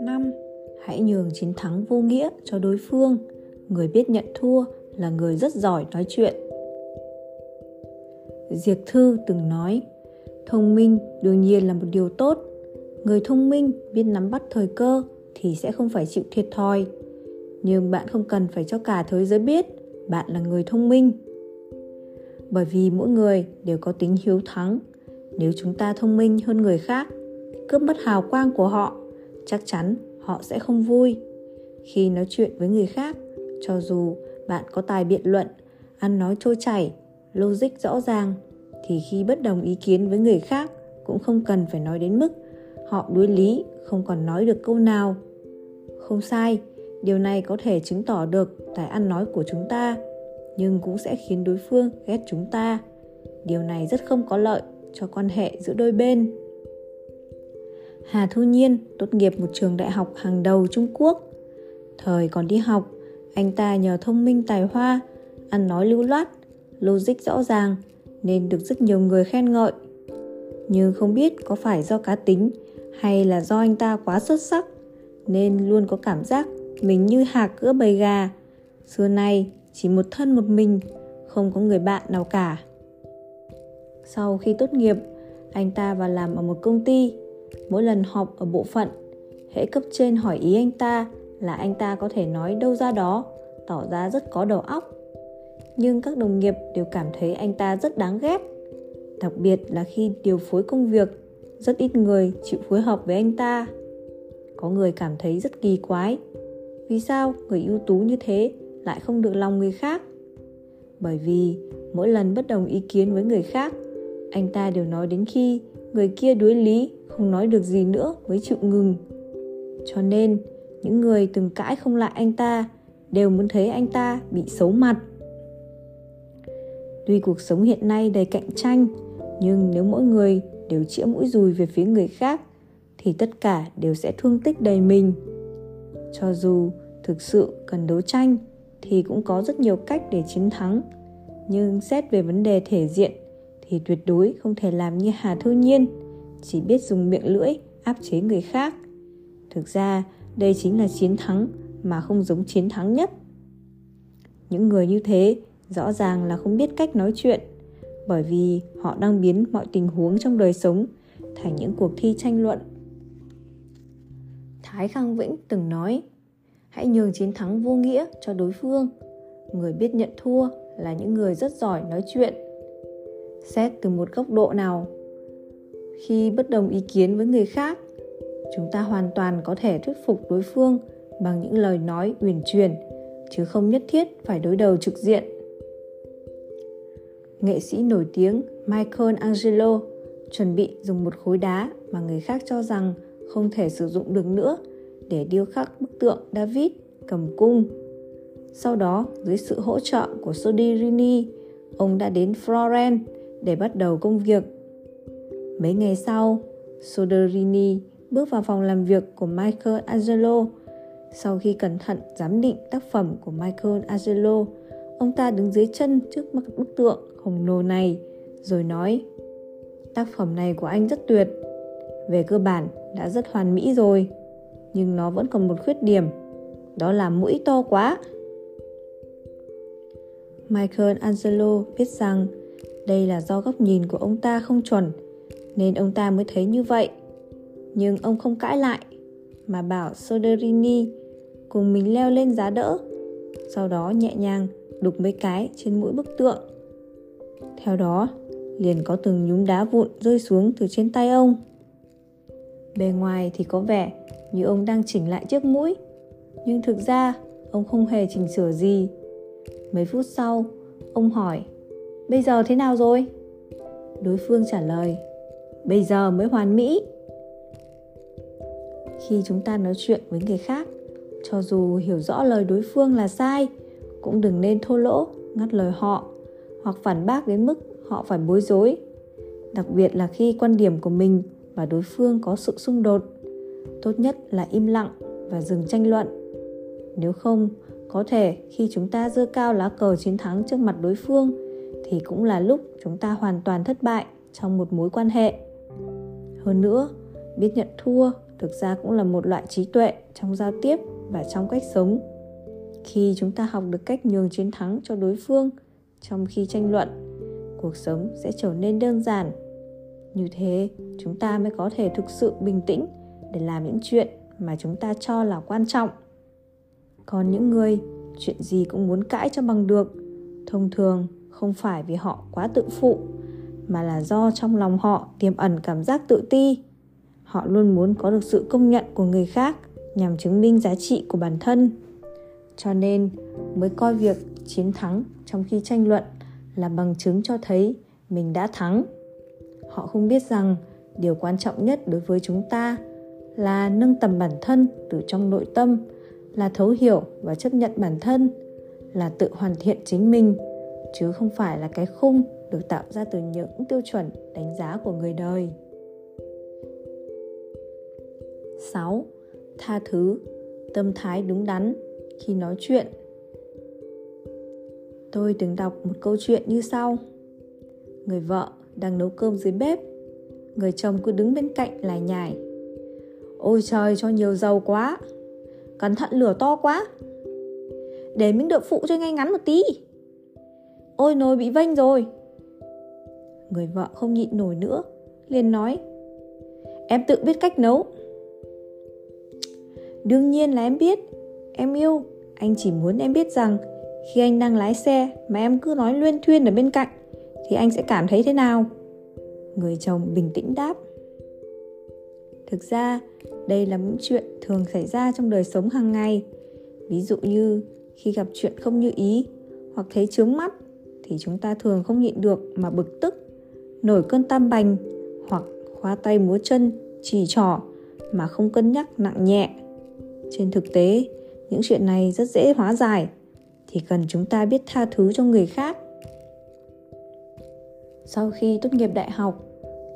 năm, hãy nhường chiến thắng vô nghĩa cho đối phương. Người biết nhận thua là người rất giỏi nói chuyện. Diệp thư từng nói, thông minh đương nhiên là một điều tốt. Người thông minh biết nắm bắt thời cơ thì sẽ không phải chịu thiệt thòi. Nhưng bạn không cần phải cho cả thế giới biết bạn là người thông minh. Bởi vì mỗi người đều có tính hiếu thắng nếu chúng ta thông minh hơn người khác, cướp mất hào quang của họ, chắc chắn họ sẽ không vui. Khi nói chuyện với người khác, cho dù bạn có tài biện luận, ăn nói trôi chảy, logic rõ ràng, thì khi bất đồng ý kiến với người khác cũng không cần phải nói đến mức họ đối lý, không còn nói được câu nào. Không sai, điều này có thể chứng tỏ được tài ăn nói của chúng ta, nhưng cũng sẽ khiến đối phương ghét chúng ta. Điều này rất không có lợi cho quan hệ giữa đôi bên. Hà thu nhiên tốt nghiệp một trường đại học hàng đầu trung quốc. Thời còn đi học, anh ta nhờ thông minh tài hoa, ăn nói lưu loát, logic rõ ràng, nên được rất nhiều người khen ngợi. Nhưng không biết có phải do cá tính hay là do anh ta quá xuất sắc, nên luôn có cảm giác mình như hạc cỡ bầy gà. Xưa nay, chỉ một thân một mình, không có người bạn nào cả sau khi tốt nghiệp, anh ta vào làm ở một công ty. Mỗi lần họp ở bộ phận hễ cấp trên hỏi ý anh ta là anh ta có thể nói đâu ra đó, tỏ ra rất có đầu óc. Nhưng các đồng nghiệp đều cảm thấy anh ta rất đáng ghét. Đặc biệt là khi điều phối công việc, rất ít người chịu phối hợp với anh ta. Có người cảm thấy rất kỳ quái, vì sao người ưu tú như thế lại không được lòng người khác? Bởi vì mỗi lần bất đồng ý kiến với người khác anh ta đều nói đến khi người kia đuối lý, không nói được gì nữa mới chịu ngừng. Cho nên, những người từng cãi không lại anh ta đều muốn thấy anh ta bị xấu mặt. Tuy cuộc sống hiện nay đầy cạnh tranh, nhưng nếu mỗi người đều chĩa mũi dùi về phía người khác, thì tất cả đều sẽ thương tích đầy mình. Cho dù thực sự cần đấu tranh, thì cũng có rất nhiều cách để chiến thắng. Nhưng xét về vấn đề thể diện thì tuyệt đối không thể làm như hà Thu nhiên, chỉ biết dùng miệng lưỡi áp chế người khác. Thực ra, đây chính là chiến thắng mà không giống chiến thắng nhất. Những người như thế rõ ràng là không biết cách nói chuyện, bởi vì họ đang biến mọi tình huống trong đời sống thành những cuộc thi tranh luận. Thái khang vĩnh từng nói, hãy nhường chiến thắng vô nghĩa cho đối phương. Người biết nhận thua là những người rất giỏi nói chuyện xét từ một góc độ nào khi bất đồng ý kiến với người khác chúng ta hoàn toàn có thể thuyết phục đối phương bằng những lời nói uyển chuyển chứ không nhất thiết phải đối đầu trực diện nghệ sĩ nổi tiếng Michelangelo chuẩn bị dùng một khối đá mà người khác cho rằng không thể sử dụng được nữa để điêu khắc bức tượng David cầm cung. Sau đó, dưới sự hỗ trợ của Soderini, ông đã đến Florence để bắt đầu công việc. Mấy ngày sau, Soderini bước vào phòng làm việc của Michelangelo. Sau khi cẩn thận giám định tác phẩm của Michelangelo, ông ta đứng dưới chân trước mặt bức tượng khổng lồ này rồi nói tác phẩm này của anh rất tuyệt về cơ bản đã rất hoàn mỹ rồi nhưng nó vẫn còn một khuyết điểm đó là mũi to quá Michelangelo biết rằng đây là do góc nhìn của ông ta không chuẩn, nên ông ta mới thấy như vậy. Nhưng ông không cãi lại, mà bảo Soderini cùng mình leo lên giá đỡ, sau đó nhẹ nhàng đục mấy cái trên mũi bức tượng. Theo đó, liền có từng nhúm đá vụn rơi xuống từ trên tay ông. Bề ngoài thì có vẻ như ông đang chỉnh lại chiếc mũi, nhưng thực ra ông không hề chỉnh sửa gì. Mấy phút sau, ông hỏi bây giờ thế nào rồi? Đối phương trả lời, bây giờ mới hoàn mỹ. Khi chúng ta nói chuyện với người khác, cho dù hiểu rõ lời đối phương là sai, cũng đừng nên thô lỗ, ngắt lời họ, hoặc phản bác đến mức họ phải bối rối. Đặc biệt là khi quan điểm của mình và đối phương có sự xung đột, tốt nhất là im lặng và dừng tranh luận. Nếu không, có thể khi chúng ta giơ cao lá cờ chiến thắng trước mặt đối phương thì cũng là lúc chúng ta hoàn toàn thất bại trong một mối quan hệ. Hơn nữa, biết nhận thua thực ra cũng là một loại trí tuệ trong giao tiếp và trong cách sống. Khi chúng ta học được cách nhường chiến thắng cho đối phương trong khi tranh luận, cuộc sống sẽ trở nên đơn giản. Như thế, chúng ta mới có thể thực sự bình tĩnh để làm những chuyện mà chúng ta cho là quan trọng. Còn những người, chuyện gì cũng muốn cãi cho bằng được, thông thường không phải vì họ quá tự phụ, mà là do trong lòng họ tiềm ẩn cảm giác tự ti. Họ luôn muốn có được sự công nhận của người khác nhằm chứng minh giá trị của bản thân. Cho nên, mới coi việc chiến thắng trong khi tranh luận là bằng chứng cho thấy mình đã thắng. Họ không biết rằng điều quan trọng nhất đối với chúng ta là nâng tầm bản thân từ trong nội tâm, là thấu hiểu và chấp nhận bản thân, là tự hoàn thiện chính mình chứ không phải là cái khung được tạo ra từ những tiêu chuẩn đánh giá của người đời 6. Tha thứ, tâm thái đúng đắn khi nói chuyện. Tôi từng đọc một câu chuyện như sau. Người vợ đang nấu cơm dưới bếp, người chồng cứ đứng bên cạnh lải nhải. Ôi trời cho nhiều dầu quá, cẩn thận lửa to quá. Để miếng đậu phụ cho ngay ngắn một tí. Ôi nồi bị vênh rồi. Người vợ không nhịn nổi nữa, liền nói Em tự biết cách nấu. Đương nhiên là em biết. Em yêu. Anh chỉ muốn em biết rằng Khi anh đang lái xe Mà em cứ nói luyên thuyên ở bên cạnh Thì anh sẽ cảm thấy thế nào? Người chồng bình tĩnh đáp Thực ra đây là những chuyện thường xảy ra trong đời sống hàng ngày. Ví dụ như khi gặp chuyện không như ý Hoặc thấy chướng mắt thì chúng ta thường không nhịn được mà bực tức, Nổi cơn tam bành Hoặc khóa tay múa chân chỉ trỏ mà không cân nhắc nặng nhẹ. Trên thực tế, những chuyện này rất dễ hóa giải, thì cần chúng ta biết tha thứ cho người khác. Sau khi tốt nghiệp đại học,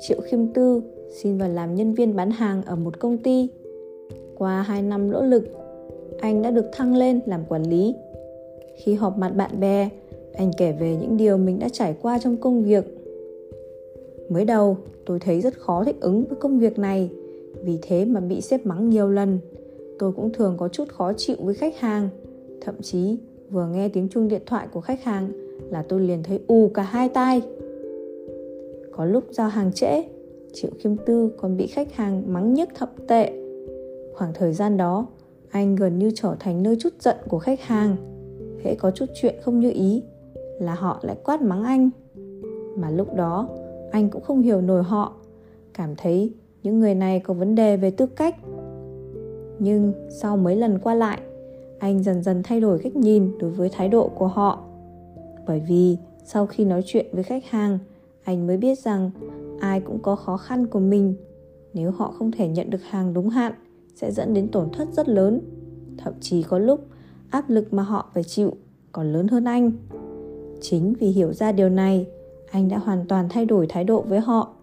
triệu khiêm tư xin vào làm nhân viên bán hàng ở một công ty. Qua 2 năm nỗ lực, anh đã được thăng lên làm quản lý. Khi họp mặt bạn bè anh kể về những điều mình đã trải qua trong công việc. Mới đầu, tôi thấy rất khó thích ứng với công việc này. Vì thế mà bị sếp mắng nhiều lần. Tôi cũng thường có chút khó chịu với khách hàng. Thậm chí, vừa nghe tiếng chuông điện thoại của khách hàng là tôi liền thấy ù cả hai tai. Có lúc giao hàng trễ, triệu khiêm tư còn bị khách hàng mắng nhức thậm tệ. Khoảng thời gian đó, anh gần như trở thành nơi chút giận của khách hàng. Hễ có chút chuyện không như ý là họ lại quát mắng anh. Mà lúc đó, anh cũng không hiểu nổi họ, cảm thấy những người này có vấn đề về tư cách. Nhưng sau mấy lần qua lại, anh dần dần thay đổi cách nhìn đối với thái độ của họ. Bởi vì sau khi nói chuyện với khách hàng, anh mới biết rằng ai cũng có khó khăn của mình. Nếu họ không thể nhận được hàng đúng hạn, sẽ dẫn đến tổn thất rất lớn. Thậm chí có lúc áp lực mà họ phải chịu còn lớn hơn anh chính vì hiểu ra điều này, anh đã hoàn toàn thay đổi thái độ với họ.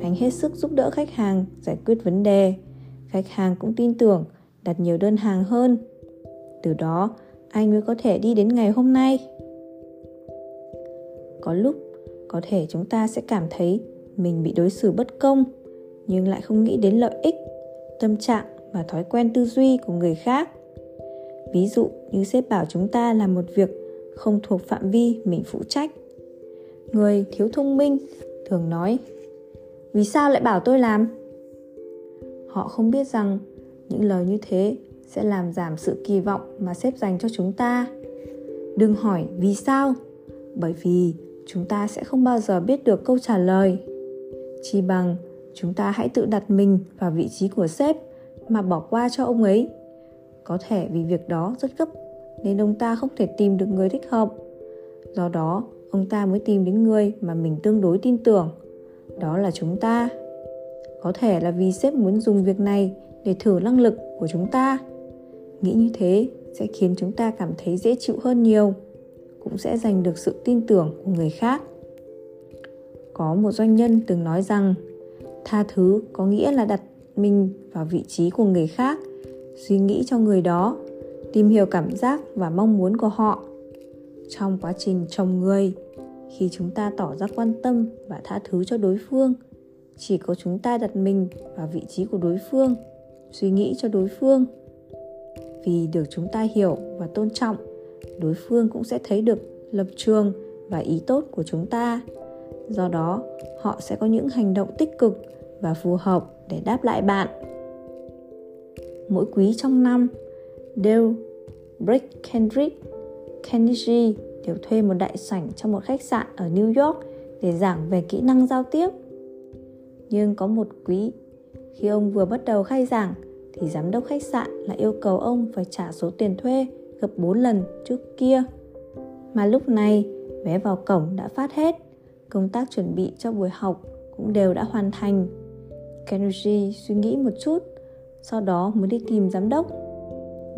Anh hết sức giúp đỡ khách hàng, giải quyết vấn đề. Khách hàng cũng tin tưởng, đặt nhiều đơn hàng hơn. Từ đó, anh mới có thể đi đến ngày hôm nay. Có lúc, có thể chúng ta sẽ cảm thấy mình bị đối xử bất công, nhưng lại không nghĩ đến lợi ích, tâm trạng và thói quen tư duy của người khác. Ví dụ như sếp bảo chúng ta làm một việc không thuộc phạm vi mình phụ trách. Người thiếu thông minh thường nói, vì sao lại bảo tôi làm? Họ không biết rằng những lời như thế sẽ làm giảm sự kỳ vọng mà sếp dành cho chúng ta. Đừng hỏi vì sao, bởi vì chúng ta sẽ không bao giờ biết được câu trả lời. Chỉ bằng chúng ta hãy tự đặt mình vào vị trí của sếp mà bỏ qua cho ông ấy. Có thể vì việc đó rất gấp nên ông ta không thể tìm được người thích hợp. Do đó, ông ta mới tìm đến người mà mình tương đối tin tưởng, đó là chúng ta. Có thể là vì sếp muốn dùng việc này để thử năng lực của chúng ta. Nghĩ như thế sẽ khiến chúng ta cảm thấy dễ chịu hơn nhiều, cũng sẽ giành được sự tin tưởng của người khác. Có một doanh nhân từng nói rằng, tha thứ có nghĩa là đặt mình vào vị trí của người khác, suy nghĩ cho người đó tìm hiểu cảm giác và mong muốn của họ. Trong quá trình trồng người, khi chúng ta tỏ ra quan tâm và tha thứ cho đối phương, chỉ có chúng ta đặt mình vào vị trí của đối phương, suy nghĩ cho đối phương. Vì được chúng ta hiểu và tôn trọng, đối phương cũng sẽ thấy được lập trường và ý tốt của chúng ta. Do đó, họ sẽ có những hành động tích cực và phù hợp để đáp lại bạn. Mỗi quý trong năm Dale Hendry, Kennedy đều thuê một đại sảnh trong một khách sạn ở New York để giảng về kỹ năng giao tiếp. Nhưng có một quý, khi ông vừa bắt đầu khai giảng thì giám đốc khách sạn lại yêu cầu ông phải trả số tiền thuê gấp 4 lần trước kia. Mà lúc này, vé vào cổng đã phát hết, công tác chuẩn bị cho buổi học cũng đều đã hoàn thành. Kennedy suy nghĩ một chút, sau đó mới đi tìm giám đốc.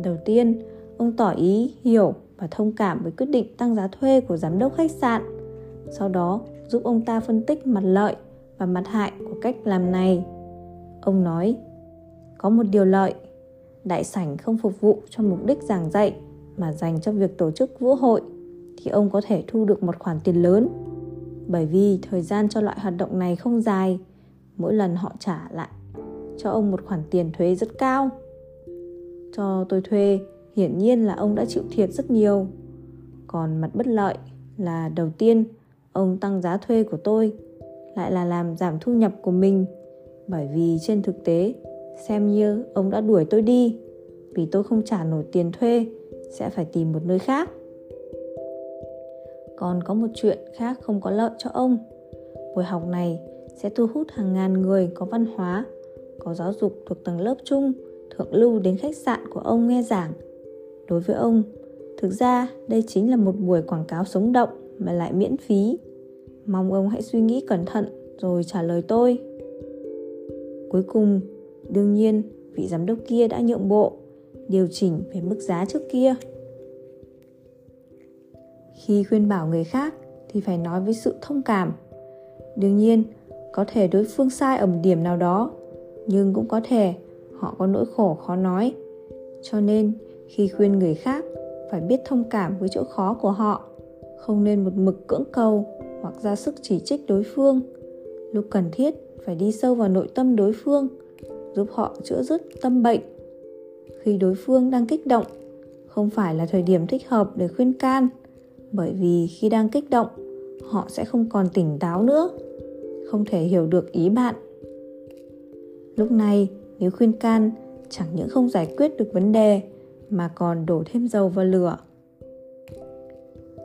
Đầu tiên, ông tỏ ý hiểu và thông cảm với quyết định tăng giá thuê của giám đốc khách sạn. Sau đó, giúp ông ta phân tích mặt lợi và mặt hại của cách làm này. Ông nói, có một điều lợi, đại sảnh không phục vụ cho mục đích giảng dạy mà dành cho việc tổ chức vũ hội thì ông có thể thu được một khoản tiền lớn. Bởi vì thời gian cho loại hoạt động này không dài, mỗi lần họ trả lại cho ông một khoản tiền thuế rất cao. Cho tôi thuê, hiển nhiên là ông đã chịu thiệt rất nhiều. Còn mặt bất lợi là đầu tiên, ông tăng giá thuê của tôi, lại là làm giảm thu nhập của mình. Bởi vì trên thực tế, xem như ông đã đuổi tôi đi, vì tôi không trả nổi tiền thuê, sẽ phải tìm một nơi khác. Còn có một chuyện khác không có lợi cho ông. Buổi học này sẽ thu hút hàng ngàn người có văn hóa, có giáo dục thuộc tầng lớp chung, thượng lưu đến khách sạn của ông nghe giảng. Đối với ông, thực ra đây chính là một buổi quảng cáo sống động mà lại miễn phí. Mong ông hãy suy nghĩ cẩn thận rồi trả lời tôi. Cuối cùng, đương nhiên vị giám đốc kia đã nhượng bộ, điều chỉnh về mức giá trước kia. Khi khuyên bảo người khác thì phải nói với sự thông cảm. Đương nhiên, có thể đối phương sai ở một điểm nào đó nhưng cũng có thể họ có nỗi khổ khó nói. Cho nên khi khuyên người khác phải biết thông cảm với chỗ khó của họ không nên một mực cưỡng cầu hoặc ra sức chỉ trích đối phương. Lúc cần thiết phải đi sâu vào nội tâm đối phương giúp họ chữa dứt tâm bệnh. Khi đối phương đang kích động không phải là thời điểm thích hợp để khuyên can bởi vì khi đang kích động họ sẽ không còn tỉnh táo nữa không thể hiểu được ý bạn. Lúc này, nếu khuyên can, chẳng những không giải quyết được vấn đề mà còn đổ thêm dầu vào lửa.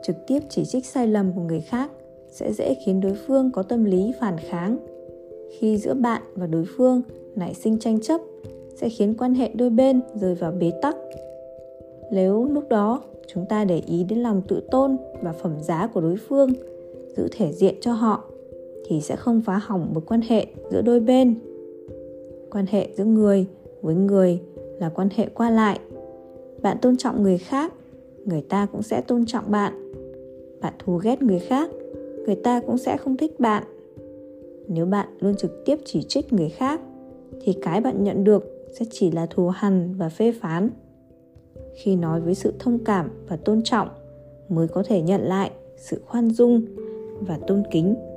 Trực tiếp chỉ trích sai lầm của người khác sẽ dễ khiến đối phương có tâm lý phản kháng. Khi giữa bạn và đối phương nảy sinh tranh chấp sẽ khiến quan hệ đôi bên rơi vào bế tắc. Nếu lúc đó chúng ta để ý đến lòng tự tôn và phẩm giá của đối phương, giữ thể diện cho họ thì sẽ không phá hỏng mối quan hệ giữa đôi bên quan hệ giữa người với người là quan hệ qua lại. Bạn tôn trọng người khác, người ta cũng sẽ tôn trọng bạn. Bạn thù ghét người khác, người ta cũng sẽ không thích bạn. Nếu bạn luôn trực tiếp chỉ trích người khác, thì cái bạn nhận được sẽ chỉ là thù hằn và phê phán. Khi nói với sự thông cảm và tôn trọng mới có thể nhận lại sự khoan dung và tôn kính.